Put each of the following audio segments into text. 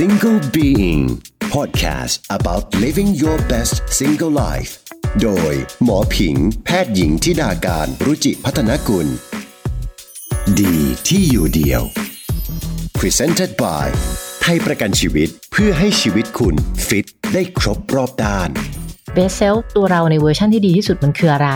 Single Being Podcast about living your best single life โดยหมอผิง แพทย์หญิงทิดาการรุจิพัฒนกุล ดีที่อยู่เดียว Presented by ไทยประกันชีวิตเพื่อให้ชีวิตคุณฟิตได้ครบรอบด้าน best self ตัวเราในเวอร์ชันที่ดีที่สุดมันคืออะไร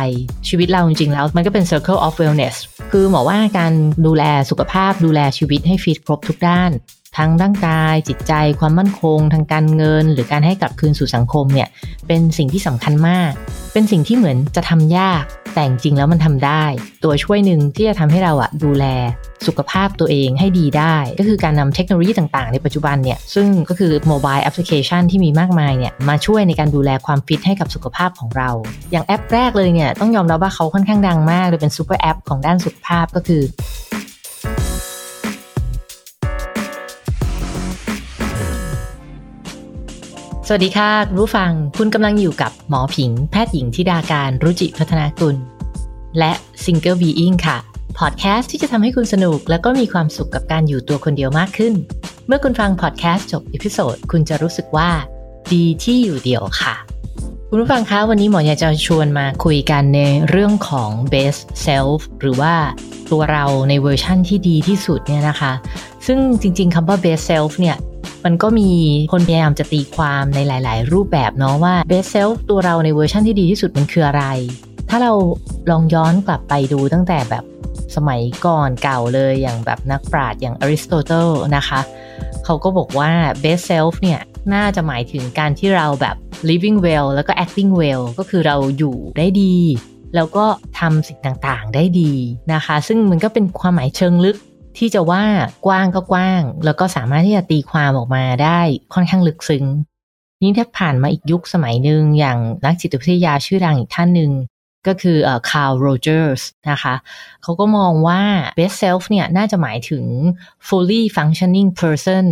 ชีวิตเราจริงๆแล้วมันก็เป็น Circle of Wellness คือหมอว่าการดูแลสุขภาพดูแลชีวิตให้ฟิตครบทุกด้าน ทั้งร่างกายจิตใจความมั่นคง ทางการเงิน หรือการให้กลับคืนสู่สังคมเนี่ยเป็นสิ่งที่สำคัญมาก เป็นสิ่งที่เหมือนจะทำยาก แต่จริงแล้วมันทำได้ ตัวช่วยหนึ่งที่จะทำให้เราอะดูแลสุขภาพตัวเองให้ดีได้ ก็คือการนำเทคโนโลยีต่างๆ ในปัจจุบันเนี่ยซึ่งก็คือโมบายแอปพลิเคชันที่มีมากมายเนี่ยมาช่วยในการดูแลความฟิตให้กับสุขภาพของเรา อย่างแอปแรกเลยเนี่ยต้องยอมรับว่าเขาค่อนข้างดังมากเลยเป็นซูเปอร์แอปของด้านสุขภาพก็คือ สวัสดีค่ะคุณผู้ฟังคุณกำลังอยู่กับหมอผิง แพทย์หญิงทิดาการรุจิพัฒนากุล และ Single Being ค่ะ พอดแคสต์ที่จะทำให้คุณสนุก และก็มีความสุขกับการอยู่ตัวคนเดียวมากขึ้น เมื่อคุณฟังพอดแคสต์จบ episode คุณจะรู้สึกว่า ดีที่อยู่เดียวค่ะ คุณผู้ฟังคะวันนี้หมออยากจะชวนมาคุยกันในเรื่องของ best self หรือว่าตัวเราในเวอร์ชั่นที่ดีที่สุดเนี่ยนะคะ ซึ่งจริงๆคำว่า best self เนี่ย มันก็มีคนพยายามจะตีความในหลาย ๆ รูปแบบเนาะว่า best self ตัวเราในเวอร์ชันที่ดีที่สุดมันคืออะไร ถ้าเราลองย้อนกลับไปดูตั้งแต่แบบสมัยก่อนเก่าเลยอย่างแบบนักปราชญ์อย่างอริสโตเติลนะคะ เขาก็บอกว่า best self เนี่ยน่าจะหมายถึงการที่เราแบบ living well แล้วก็ acting well ก็คือเราอยู่ได้ดี แล้วก็ทำสิ่งต่างๆได้ดีนะคะ ซึ่งมันก็เป็นความหมายเชิงลึก ที่จะว่ากว้างก็กว้าง แล้วก็สามารถที่จะตีความออกมาได้ค่อนข้างลึกซึ้งนี้ถ้าผ่านมาอีกยุคสมัยหนึ่งอย่างนักจิตวิทยาชื่อดังอีกท่านหนึ่งก็คือเอ่อคาร์ลโรเจอร์สนะคะเขาก็มองว่า best self เนี่ยน่าจะหมายถึง fully functioning person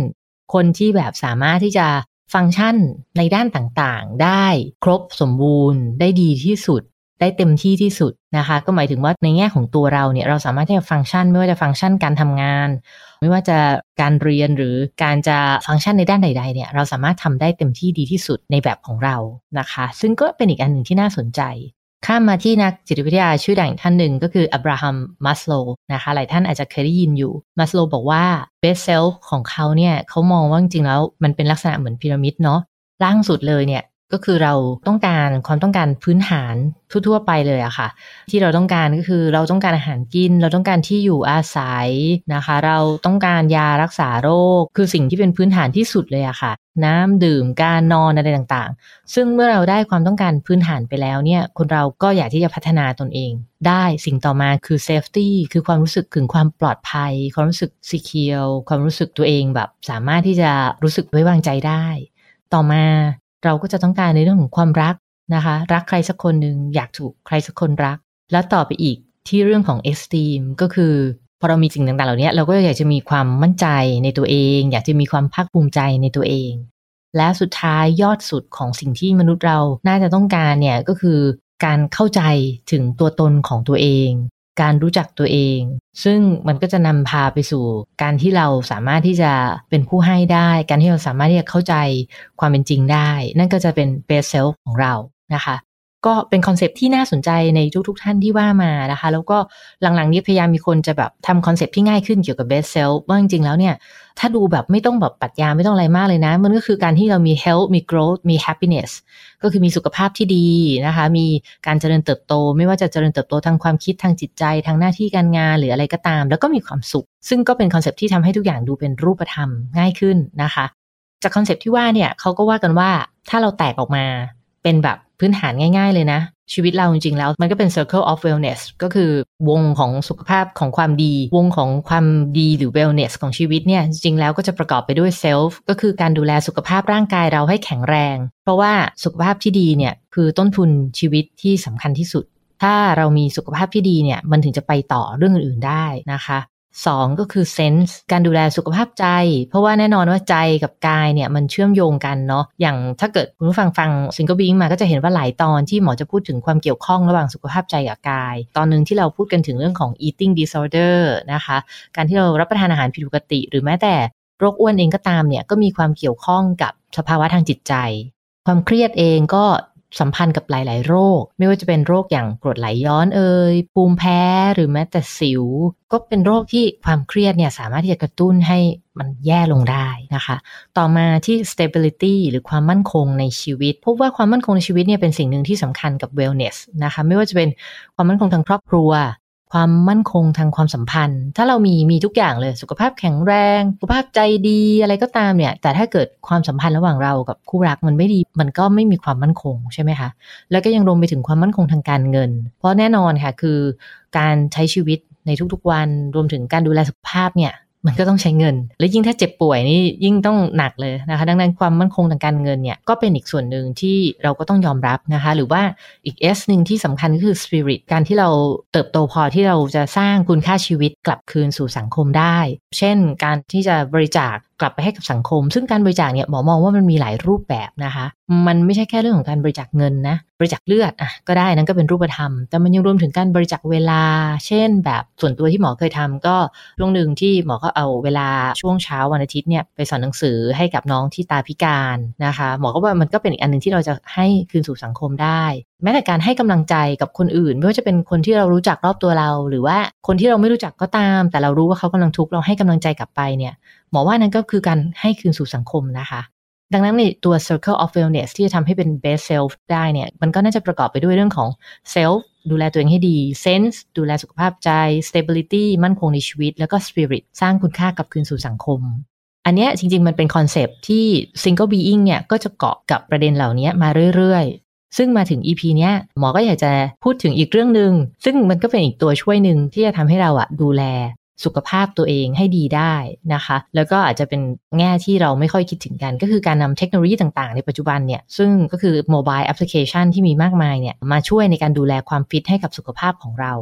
คนที่แบบสามารถที่จะฟังก์ชันในด้านต่างๆ ได้ครบสมบูรณ์ได้ดีที่สุด ได้เต็มที่ที่สุดนะคะ ก็หมายถึงว่าในแง่ของตัวเราเนี่ยเราสามารถที่จะฟังก์ชัน ไม่ว่าจะฟังก์ชันการทำงาน ไม่ว่าจะการเรียนหรือการจะฟังก์ชันในด้านใด ๆ เนี่ยเราสามารถทำได้เต็มที่ดีที่สุดในแบบของเรานะคะ ซึ่งก็เป็นอีกอันหนึ่งที่น่าสนใจข้ามมาที่นักจิตวิทยาชื่อดังท่านหนึ่งก็คืออับราฮัมมัสโลนะคะ หลายท่านอาจจะเคยได้ยินอยู่ มัสโลบอกว่า best self ของเขาเนี่ยเขามองว่าจริงๆแล้วมันเป็นลักษณะเหมือนพีระมิดเนาะล่างสุดเลยเนี่ย ก็คือเราต้องการความต้องการพื้นฐานทั่ว ๆ ไปเลยอะค่ะ ที่เราต้องการก็คือเราต้องการอาหารกิน เราต้องการที่อยู่อาศัยนะคะ เราต้องการยารักษาโรค คือสิ่งที่เป็นพื้นฐานที่สุดเลยอะค่ะ น้ำดื่มการนอนอะไรต่างๆ ซึ่งเมื่อเราได้ความต้องการพื้นฐานไปแล้วเนี่ยคนเราก็อยากที่จะพัฒนาตนเอง ได้สิ่งต่อมาคือ safety คือความรู้สึกถึงความปลอดภัย ความรู้สึก secure ความรู้สึกตัวเองแบบ สามารถที่จะรู้สึกไว้วางใจได้ ต่อมา เราก็จะต้องการในเรื่องของความรักนะคะ รักใครสักคนหนึ่งอยากถูกใครสักคนรัก แล้วต่อไปอีกที่เรื่องของ esteem ก็คือพอเรามีสิ่งต่างๆ เหล่านี้เราก็อยากจะมีความมั่นใจในตัวเอง อยากจะมีความภาคภูมิใจในตัวเอง และสุดท้ายยอดสุดของสิ่งที่มนุษย์เราน่าจะต้องการเนี่ยก็คือการเข้าใจถึงตัวตนของตัวเอง การรู้จักตัวเอง ซึ่งมันก็จะนำพาไปสู่ การที่เราสามารถที่จะเป็นผู้ให้ได้ การที่เราสามารถที่จะเข้าใจความเป็นจริงได้ นั่นก็จะเป็น best self ของเรานะคะ ก็เป็นคอนเซปที่น่าสนใจในทุกๆทท่านที่ว่ามานะคะ แล้วก็หลังๆนี้พยายามมีคนจะแบบทำคอนเซปที่ง่ายขึ้นเกี่ยวกับ best self ว่าจริงๆแล้วเนี่ย ถ้าดูแบบไม่ต้องแบบปรัชญาไม่ต้องอะไรมากเลยนะ มันก็คือการที่เรามี health มี growth มี happiness ก็คือมีสุขภาพที่ดีนะคะ มีการเจริญเติบโต ไม่ว่าจะเจริญเติบโตทางความคิดทางจิตใจทางหน้าที่การงานหรืออะไรก็ตาม แล้วก็มีความสุข ซึ่งก็เป็นคอนเซปที่ทำให้ทุกอย่างดูเป็นรูปธรรมง่ายขึ้นนะคะ จากคอนเซปที่ว่าเนี่ยเขาก็ว่ากันว่าถ้าเราแตกออกมาเป็นแบบ พื้นฐานง่ายๆเลยนะ ชีวิตเราจริงๆ แล้วมันก็เป็น circle of wellness ก็คือวงของสุขภาพของความดี วงของความดีหรือ wellness ของชีวิตเนี่ย จริงๆแล้วก็จะประกอบไปด้วย self ก็คือการดูแลสุขภาพร่างกายเราให้แข็งแรง เพราะว่าสุขภาพที่ดีเนี่ย คือต้นทุนชีวิตที่สำคัญที่สุดถ้าเรามีสุขภาพที่ดีเนี่ย มันถึงจะไปต่อเรื่องอื่นๆได้นะคะ สองก็คือ sense การดูแลสุขภาพใจ เพราะว่าแน่นอนว่าใจกับกายเนี่ยมันเชื่อมโยงกันเนาะอย่างถ้าเกิดคุณผู้ฟังฟัง Single Being มาก็จะเห็นว่าหลายตอนที่หมอจะพูดถึงความเกี่ยวข้องระหว่างสุขภาพใจกับกาย ตอนหนึ่งที่เราพูดกันถึงเรื่องของ eating disorder นะคะ การที่เรารับประทานอาหารผิดปกติ หรือแม้แต่โรคอ้วนเองก็ตามเนี่ยก็มีความเกี่ยวข้องกับสภาวะทางจิตใจ ความเครียดเองก็ สัมพันธ์กับหลาย ๆ โรค ไม่ว่าจะเป็นโรคอย่างกรดไหลย้อนเอ่ยภูมิแพ้หรือแม้แต่สิว ก็เป็นโรคที่ความเครียดเนี่ยสามารถที่จะกระตุ้นให้มันแย่ลงได้นะคะ ต่อมาที่ stability หรือความมั่นคงในชีวิต พบว่าความมั่นคงในชีวิตเนี่ยเป็นสิ่งหนึ่งที่สำคัญกับ wellness นะคะ ไม่ว่าจะเป็นความมั่นคงทางครอบครัว ความมั่นคงทางความสัมพันธ์ ถ้าเรามีมีทุกอย่างเลยสุขภาพแข็งแรง สุขภาพใจดีอะไรก็ตามเนี่ย แต่ถ้าเกิดความสัมพันธ์ระหว่างเรากับคู่รักมันไม่ดี มันก็ไม่มีความมั่นคงใช่ไหมคะ แล้วก็ยังรวมไปถึงความมั่นคงทางการเงิน เพราะแน่นอนค่ะคือการใช้ชีวิตในทุกๆวันรวมถึงการดูแลสุขภาพเนี่ย มันก็ต้องใช้เงิน และยิ่งถ้าเจ็บป่วยนี่ยิ่งต้องหนักเลยนะคะ ดังนั้นความมั่นคงทางการเงินเนี่ยก็เป็นอีกส่วนหนึ่งที่เราก็ต้องยอมรับนะคะ หรือว่าอีก S หนึ่งที่สำคัญก็คือ spirit การที่เราเติบโตพอที่เราจะสร้างคุณค่าชีวิตกลับคืนสู่สังคมได้ เช่น การที่จะบริจาค กลับไปให้กับสังคม ซึ่งการบริจาคเนี่ยหมอมองว่ามันมีหลายรูปแบบนะคะ มันไม่ใช่แค่เรื่องของการบริจาคเงินนะ บริจาคเลือดอะก็ได้นั่นก็เป็นรูปธรรม แต่มันยังรวมถึงการบริจาคเวลา เช่น แบบส่วนตัวที่หมอเคยทำก็ช่วงหนึ่งที่หมอก็เอาเวลาช่วงเช้าวันอาทิตย์เนี่ยไปสอนหนังสือให้กับน้องที่ตาพิการนะคะ หมอก็ว่ามันก็เป็นอีกอันหนึ่งที่เราจะให้คืนสู่สังคมได้ แม้แต่การให้กำลังใจกับคนอื่น ไม่ว่าจะเป็นคนที่เรารู้จักรอบตัวเรา หรือว่าคนที่เราไม่รู้จักก็ตาม แต่เรารู้ว่าเขากำลังทุกข์เราให้กำลังใจกลับไปเนี่ยหมอว่านั้นก็คือการให้คืนสู่สังคมนะคะ ดังนั้นในตัว Circle of Wellness ที่จะทำให้เป็น best self ได้เนี่ยมันก็น่าจะประกอบไปด้วยเรื่องของ self ดูแลตัวเองให้ดี sense ดูแลสุขภาพใจ stability มั่นคงในชีวิต แล้วก็ spirit สร้างคุณค่ากลับคืนสู่สังคมอันนี้จริง ๆ มันเป็นคอนเซปที่ single being เนี่ยก็จะเกาะกับประเด็นเหล่านี้มาเรื่อยๆ ซึ่งมาถึง EP เนี้ยหมอก็อยากจะพูดถึงอีกเรื่องหนึ่งซึ่งมันก็เป็นอีกตัวช่วยหนึ่งที่จะทำให้เราอะดูแลสุขภาพตัวเองให้ดีได้นะคะ แล้วก็อาจจะเป็นแง่ที่เราไม่ค่อยคิดถึงกัน ก็คือการนำเทคโนโลยีต่างๆ ในปัจจุบันเนี่ย ซึ่งก็คือโมบายแอปพลิเคชันที่มีมากมายเนี่ย มาช่วยในการดูแลความฟิตให้กับสุขภาพของเรา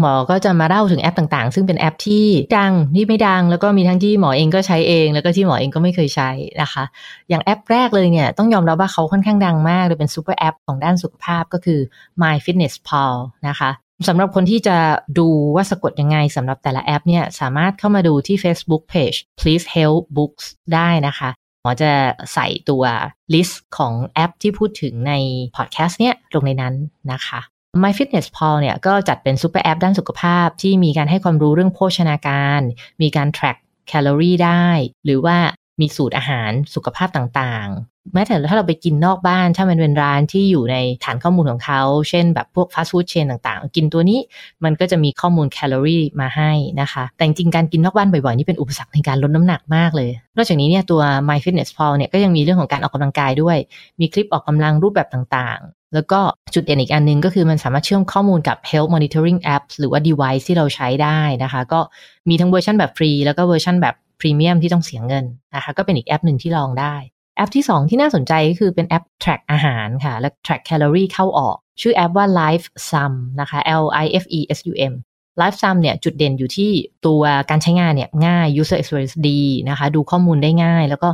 หมอก็จะมาเล่าถึงแอปต่างๆ ซึ่งเป็นแอปที่ดังที่ไม่ดัง แล้วก็มีทั้งที่หมอเองก็ใช้เอง แล้วก็ที่หมอเองก็ไม่เคยใช้นะคะ อย่างแอปแรกเลยเนี่ยต้องยอมรับว่าเขาค่อนข้างดังมากเลยเป็นซูเปอร์แอปของด้านสุขภาพก็คือ My Fitness Pal นะคะสำหรับคนที่จะดูว่าสะกดยังไงสำหรับแต่ละแอปเนี่ยสามารถเข้ามาดูที่ Facebook Page Please Help Books ได้นะคะหมอจะใส่ตัว list ของแอปที่พูดถึงในพอดแคสต์เนี่ยลงในนั้นนะคะ My Fitness Pal เนี่ยก็จัดเป็นซูเปอร์แอปด้านสุขภาพที่มีการให้ความรู้เรื่องโภชนาการ มีการ track แคลอรี่ได้ หรือว่า มีสูตรอาหารสุขภาพต่างๆ แม้แต่ถ้าเราไปกินนอกบ้าน ถ้ามันเป็นร้านที่อยู่ในฐานข้อมูลของเขา เช่นแบบพวกฟาสต์ฟู้ด chain ต่างๆ กินตัวนี้มันก็จะมีข้อมูลแคลอรี่มาให้นะคะ แต่จริงการกินนอกบ้านบ่อยๆ นี่เป็นอุปสรรคในการลดน้ำหนักมากเลย นอกจากนี้เนี่ยตัว My Fitness Pal เนี่ยก็ยังมีเรื่องของการออกกำลังกายด้วย มีคลิปออกกำลังรูปแบบต่างๆ แล้วก็จุดเด่นอีกอันนึงก็คือมันสามารถเชื่อมข้อมูลกับ Health Monitoring Apps หรือว่า device ที่เราใช้ได้นะคะ ก็มีทั้งเวอร์ชันแบบฟรีแล้วก็เวอร์ชันแบบ พรีเมียมที่ต้องเสียเงินนะคะก็เป็นอีกแอปหนึ่งที่ลองได้ แอปที่ 2 ที่น่าสนใจก็คือเป็นแอป track อาหารค่ะ และ track calorie เข้าออก ชื่อแอปว่า Lifesum นะคะ L I F E S U M Lifesum เนี่ยจุดเด่นอยู่ที่ตัวการใช้งานเนี่ยง่าย user experience ดีนะคะ ดูข้อมูลได้ง่าย แล้วก็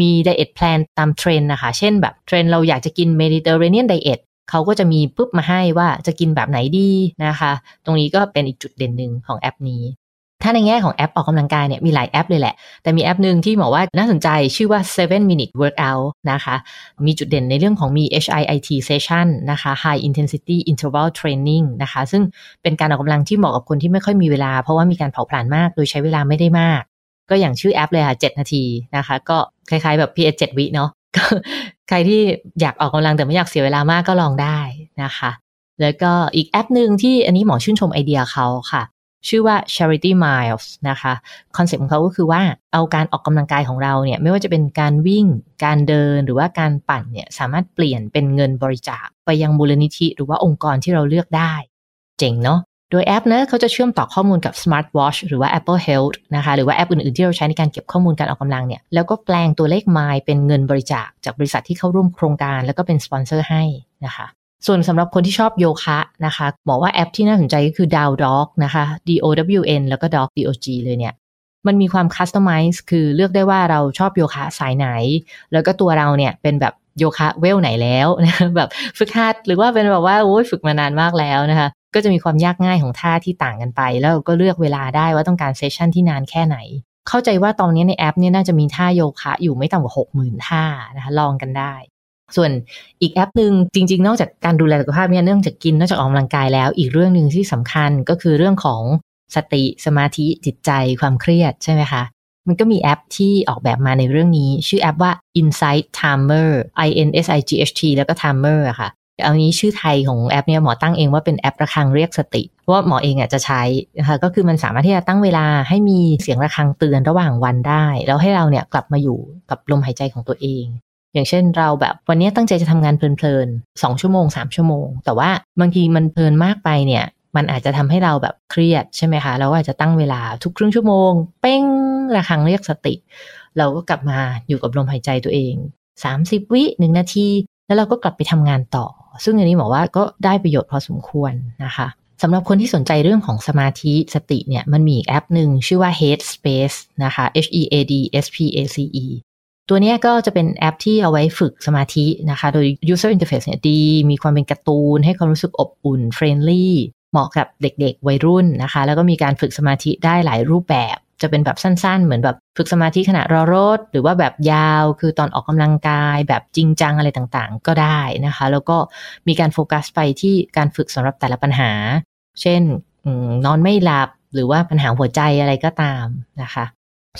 มี diet plan ตามเทรนนะคะ เช่นแบบเทรนเราอยากจะกิน Mediterranean diet เขาก็จะมีปุ๊บมาให้ว่าจะกินแบบไหนดีนะคะ ตรงนี้ก็เป็นอีกจุดเด่นหนึ่งของแอปนี้ ถ้าในแง่ของแอปออกกำลังกายเนี่ยมีหลายแอปเลยแหละ แต่มีแอปหนึ่งที่บอกว่าน่าสนใจชื่อว่า 7 minute workout นะคะ มีจุดเด่นในเรื่องของมี HIIT session นะคะ high intensity interval training นะคะ ซึ่งเป็นการออกกำลังที่เหมาะกับคนที่ไม่ค่อยมีเวลา เพราะว่ามีการเผาผลาญมาก โดยใช้เวลาไม่ได้มาก ก็อย่างชื่อแอปเลยค่ะ 7 นาทีนะคะ ก็คล้ายๆแบบ PS 7วิเนาะใครที่อยากออกกำลังแต่ไม่อยากเสียเวลามากก็ลองได้นะคะ แล้วก็อีกแอปหนึ่งที่อันนี้หมอชื่นชมไอเดียเขาค่ะ ชื่อว่า Charity Miles นะคะ concept ของเขาก็คือว่าเอาการออกกำลังกายของเราเนี่ย ไม่ว่าจะเป็นการวิ่งการเดินหรือว่าการปั่นเนี่ย สามารถเปลี่ยนเป็นเงินบริจาคไปยังมูลนิธิ หรือว่าองค์กรที่เราเลือกได้ เจ๋งเนาะโดยแอปนะเขาจะเชื่อมต่อข้อมูลกับ Smart Watch หรือว่า Apple Health นะคะหรือว่าแอปอื่น ๆ ที่เราใช้ในการเก็บข้อมูลการออกกำลังเนี่ยแล้วก็แปลงตัวเลขไมล์เป็นเงินบริจาคจากบริษัทที่เข้าร่วมโครงการ แล้วก็เป็นสปอนเซอร์ให้นะคะ ส่วนสำหรับคนที่ชอบโยคะนะคะบอกว่าแอปที่น่าสนใจก็คือ Dow Dog นะคะ D O W N แล้วก็ Dog D O G เลยเนี่ย มันมีความคัสตอมไมซ์คือเลือกได้ว่าเราชอบโยคะสายไหน แล้วก็ตัวเราเนี่ยเป็นแบบโยคะเวลไหนแล้วนะแบบฝึกหัดหรือว่าเป็นแบบว่าโอ้ยฝึกมานานมากแล้วนะคะ ก็จะมีความยากง่ายของท่าที่ต่างกันไป แล้วก็เลือกเวลาได้ว่าต้องการเซสชันที่นานแค่ไหน เข้าใจว่าตอนนี้ในแอปเนี่ยน่าจะมีท่าโยคะอยู่ไม่ต่ำกว่าหกหมื่นท่านะคะลองกันได้ ส่วนอีกแอปหนึ่งจริง ๆ นอกจากการดูแลสุขภาพเนี่ยเนื่องจากกินนอกจากออกกำลังกายแล้ว อีกเรื่องหนึ่งที่สำคัญก็คือเรื่องของสติสมาธิจิตใจความเครียดใช่ไหมคะมันก็มีแอปที่ออกแบบมาในเรื่องนี้ ชื่อแอปว่า Insight Timer I N S I G H T แล้วก็ Timer อะค่ะเอานี้ชื่อไทยของแอปเนี่ยหมอตั้งเองว่าเป็นแอประฆังเรียกสติ เพราะว่าหมอเองอะจะใช้นะคะก็คือมันสามารถที่จะตั้งเวลาให้มีเสียงระฆังเตือนระหว่างวันได้ แล้วให้เราเนี่ยกลับมาอยู่กับลมหายใจของตัวเอง อย่างเช่นเราแบบวันนี้ตั้งใจจะทำงานเพลินๆสองชั่วโมงสามชั่วโมง แต่ว่าบางทีมันเพลินมากไปเนี่ย มันอาจจะทำให้เราแบบเครียดใช่ไหมคะเราก็อาจจะตั้งเวลาทุกครึ่งชั่วโมง เป้งระฆังเรียกสติ เราก็กลับมาอยู่กับลมหายใจตัวเอง 30 วิหนึ่งนาที แล้วเราก็กลับไปทำงานต่อ ซึ่งอันนี้หมอว่าก็ได้ประโยชน์พอสมควรนะคะสำหรับคนที่สนใจเรื่องของสมาธิสติเนี่ยมันมีอีกแอปหนึ่งชื่อว่า Headspace นะคะ H E A D S P A C E ตัวนี้ก็จะเป็นแอปที่เอาไว้ฝึกสมาธินะคะ โดย user interface เนี่ยดี มีความเป็นการ์ตูน ให้ความรู้สึกอบอุ่น friendly เหมาะกับเด็กๆ วัยรุ่นนะคะ แล้วก็มีการฝึกสมาธิได้หลายรูปแบบ จะเป็นแบบสั้นๆ เหมือนแบบฝึกสมาธิขณะรอรถ หรือว่าแบบยาว คือตอนออกกำลังกาย แบบจริงจังอะไรต่างๆ ก็ได้นะคะ แล้วก็มีการโฟกัสไปที่การฝึกสำหรับแต่ละปัญหา เช่นนอนไม่หลับหรือว่าปัญหาหัวใจอะไรก็ตามนะคะ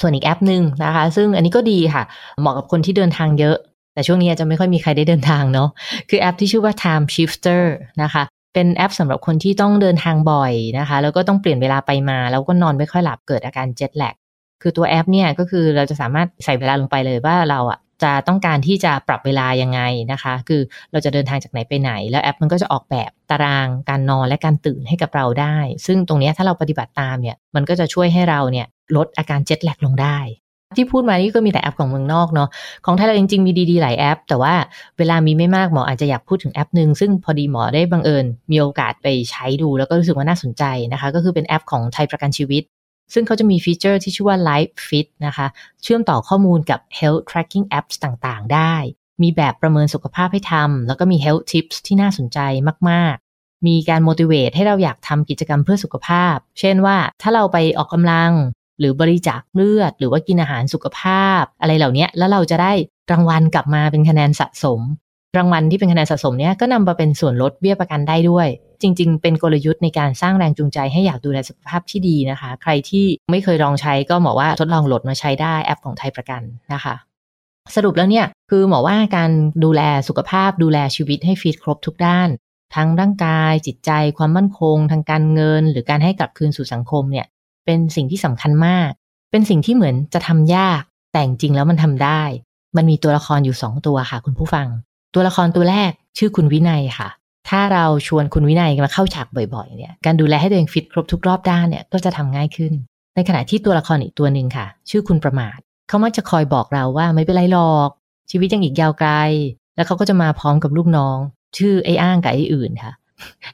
ส่วนอีกแอปหนึ่งนะคะ ซึ่งอันนี้ก็ดีค่ะ เหมาะกับคนที่เดินทางเยอะ แต่ช่วงนี้จะไม่ค่อยมีใครได้เดินทางเนาะคือแอปที่ชื่อว่า Time Shifter นะคะ เป็นแอปสำหรับคนที่ต้องเดินทางบ่อยนะคะ แล้วก็ต้องเปลี่ยนเวลาไปมา แล้วก็นอนไม่ค่อยหลับเกิดอาการเจ็ตแลกคือตัวแอปเนี่ยก็คือเราจะสามารถใส่เวลาลงไปเลยว่าเราอะจะต้องการที่จะปรับเวลายังไงนะคะ คือเราจะเดินทางจากไหนไปไหน แล้วแอปมันก็จะออกแบบตารางการนอนและการตื่นให้กับเราได้ ซึ่งตรงนี้ถ้าเราปฏิบัติตามเนี่ย มันก็จะช่วยให้เราเนี่ย ลดอาการเจ็ตแลกลงได้ ที่พูดมานี่ก็มีแต่แอปของเมืองนอกเนาะของไทยเราจริงๆมีดีๆหลายแอป แต่ว่าเวลามีไม่มากหมออาจจะอยากพูดถึงแอปหนึ่งซึ่งพอดีหมอได้บังเอิญ มีโอกาสไปใช้ดูแล้วก็รู้สึกว่าน่าสนใจนะคะ ก็คือเป็นแอปของไทยประกันชีวิตซึ่งเขาจะมีฟีเจอร์ที่ชื่อว่า Life Fit นะคะ เชื่อมต่อข้อมูลกับ Health Tracking Apps ต่างๆ ได้ มีแบบประเมินสุขภาพให้ทำ แล้วก็มี Health Tips ที่น่าสนใจมาก ๆ มีการ motivate ให้เราอยากทำกิจกรรมเพื่อสุขภาพ เช่นว่าถ้าเราไปออกกำลัง หรือบริจาคเลือด หรือว่ากินอาหารสุขภาพ อะไรเหล่านี้แล้วเราจะได้รางวัลกลับมาเป็นคะแนนสะสม รางวัลที่เป็นคะแนนสะสมเนี้ยก็นำมาเป็นส่วนลดเบี้ยประกันได้ด้วย จริง ๆ เป็นกลยุทธ์ในการสร้างแรงจูงใจให้อยากดูแลสุขภาพที่ดีนะคะ ใครที่ไม่เคยลองใช้ก็บอกว่าทดลองโหลดมาใช้ได้แอปของไทยประกันนะคะสรุปแล้วเนี่ยคือหมอว่าการดูแลสุขภาพดูแลชีวิตให้ฟีดครบทุกด้าน ทั้งร่างกายจิตใจความมั่นคง ทางการเงิน หรือการให้กลับคืนสู่สังคมเนี่ย เป็นสิ่งที่สำคัญมาก เป็นสิ่งที่เหมือนจะทำยาก แต่จริงแล้วมันทำได้ มันมีตัวละครอยู่สองตัวค่ะ คุณผู้ฟัง ตัวละครตัวแรกชื่อคุณวินัยค่ะ ถ้าเราชวนคุณวินัยมาเข้าฉากบ่อยๆ เนี่ย การดูแลให้ตัวเองฟิตครบทุกรอบด้านเนี่ยก็จะทำง่ายขึ้น ในขณะที่ตัวละครอีกตัวหนึ่งค่ะ ชื่อคุณประมาทเขามักจะคอยบอกเราว่าไม่เป็นไรหรอก ชีวิตยังอีกยาวไกล แล้วเขาก็จะมาพร้อมกับลูกน้อง ชื่อไอ้อ้างกับไอ้อื่นค่ะ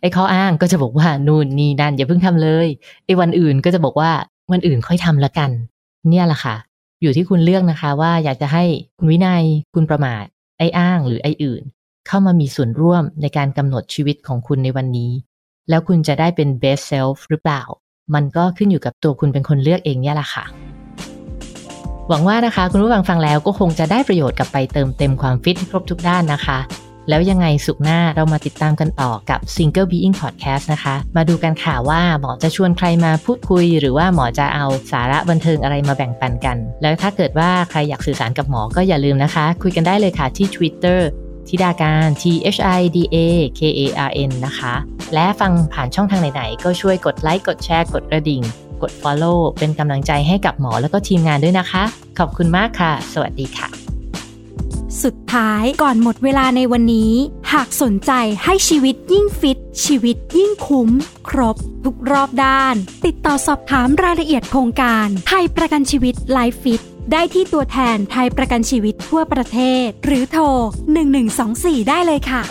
ไอ้ข้ออ้างก็จะบอกว่านู่นนี่นั่นอย่าเพิ่งทำเลยไอ้วันอื่นก็จะบอกว่าวันอื่นค่อยทำละกัน เนี่ยแหละค่ะ อยู่ที่คุณเลือกนะคะ ว่าอยากจะให้คุณวินัยคุณประมาทไอ้อ้างหรือไอ้อื่น เข้ามามีส่วนร่วมในการกำหนดชีวิตของคุณในวันนี้ แล้วคุณจะได้เป็น best self หรือเปล่า มันก็ขึ้นอยู่กับตัวคุณเป็นคนเลือกเองเนี่ยแหละค่ะหวังว่านะคะ คุณผู้ฟังฟังแล้วก็คงจะได้ประโยชน์กลับไปเติมเต็มความฟิตครบทุกด้านนะคะ แล้วยังไงสุขหน้าเรามาติดตามกันต่อกับ Single Being Podcast นะคะ มาดูกันค่ะว่าหมอจะชวนใครมาพูดคุย หรือว่าหมอจะเอาสาระบันเทิงอะไรมาแบ่งปันกัน แล้วถ้าเกิดว่าใครอยากสื่อสารกับหมอก็อย่าลืมนะคะ คุยกันได้เลยค่ะที่ Twitter ทิดาการ T H I D A K A R N นะคะ และฟังผ่านช่องทางไหนๆ ก็ช่วยกดไลค์ กดแชร์ กดกระดิ่ง กด Follow เป็นกำลังใจให้กับหมอแล้วก็ทีมงานด้วยนะคะ ขอบคุณมากค่ะ สวัสดีค่ะ สุดท้ายก่อนหมดเวลาในวันนี้ หากสนใจให้ชีวิตยิ่งฟิต ชีวิตยิ่งคุ้ม ครบ ทุกรอบด้าน ติดต่อสอบถามรายละเอียดโครงการ ไทยประกันชีวิตไลฟ์ฟิตได้ที่ตัวแทนไทยประกันชีวิตทั่วประเทศ หรือโทร 1124 ได้เลยค่ะ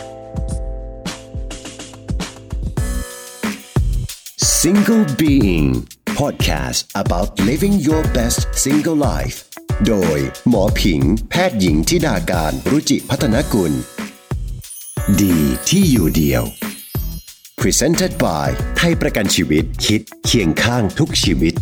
Single Being Podcast about living your best single life โดย หมอผิง แพทย์หญิงทิดาการรุจิพัฒนกุล ดีที่อยู่เดียว Presented by ไทยประกันชีวิตคิดเคียงข้างทุกชีวิต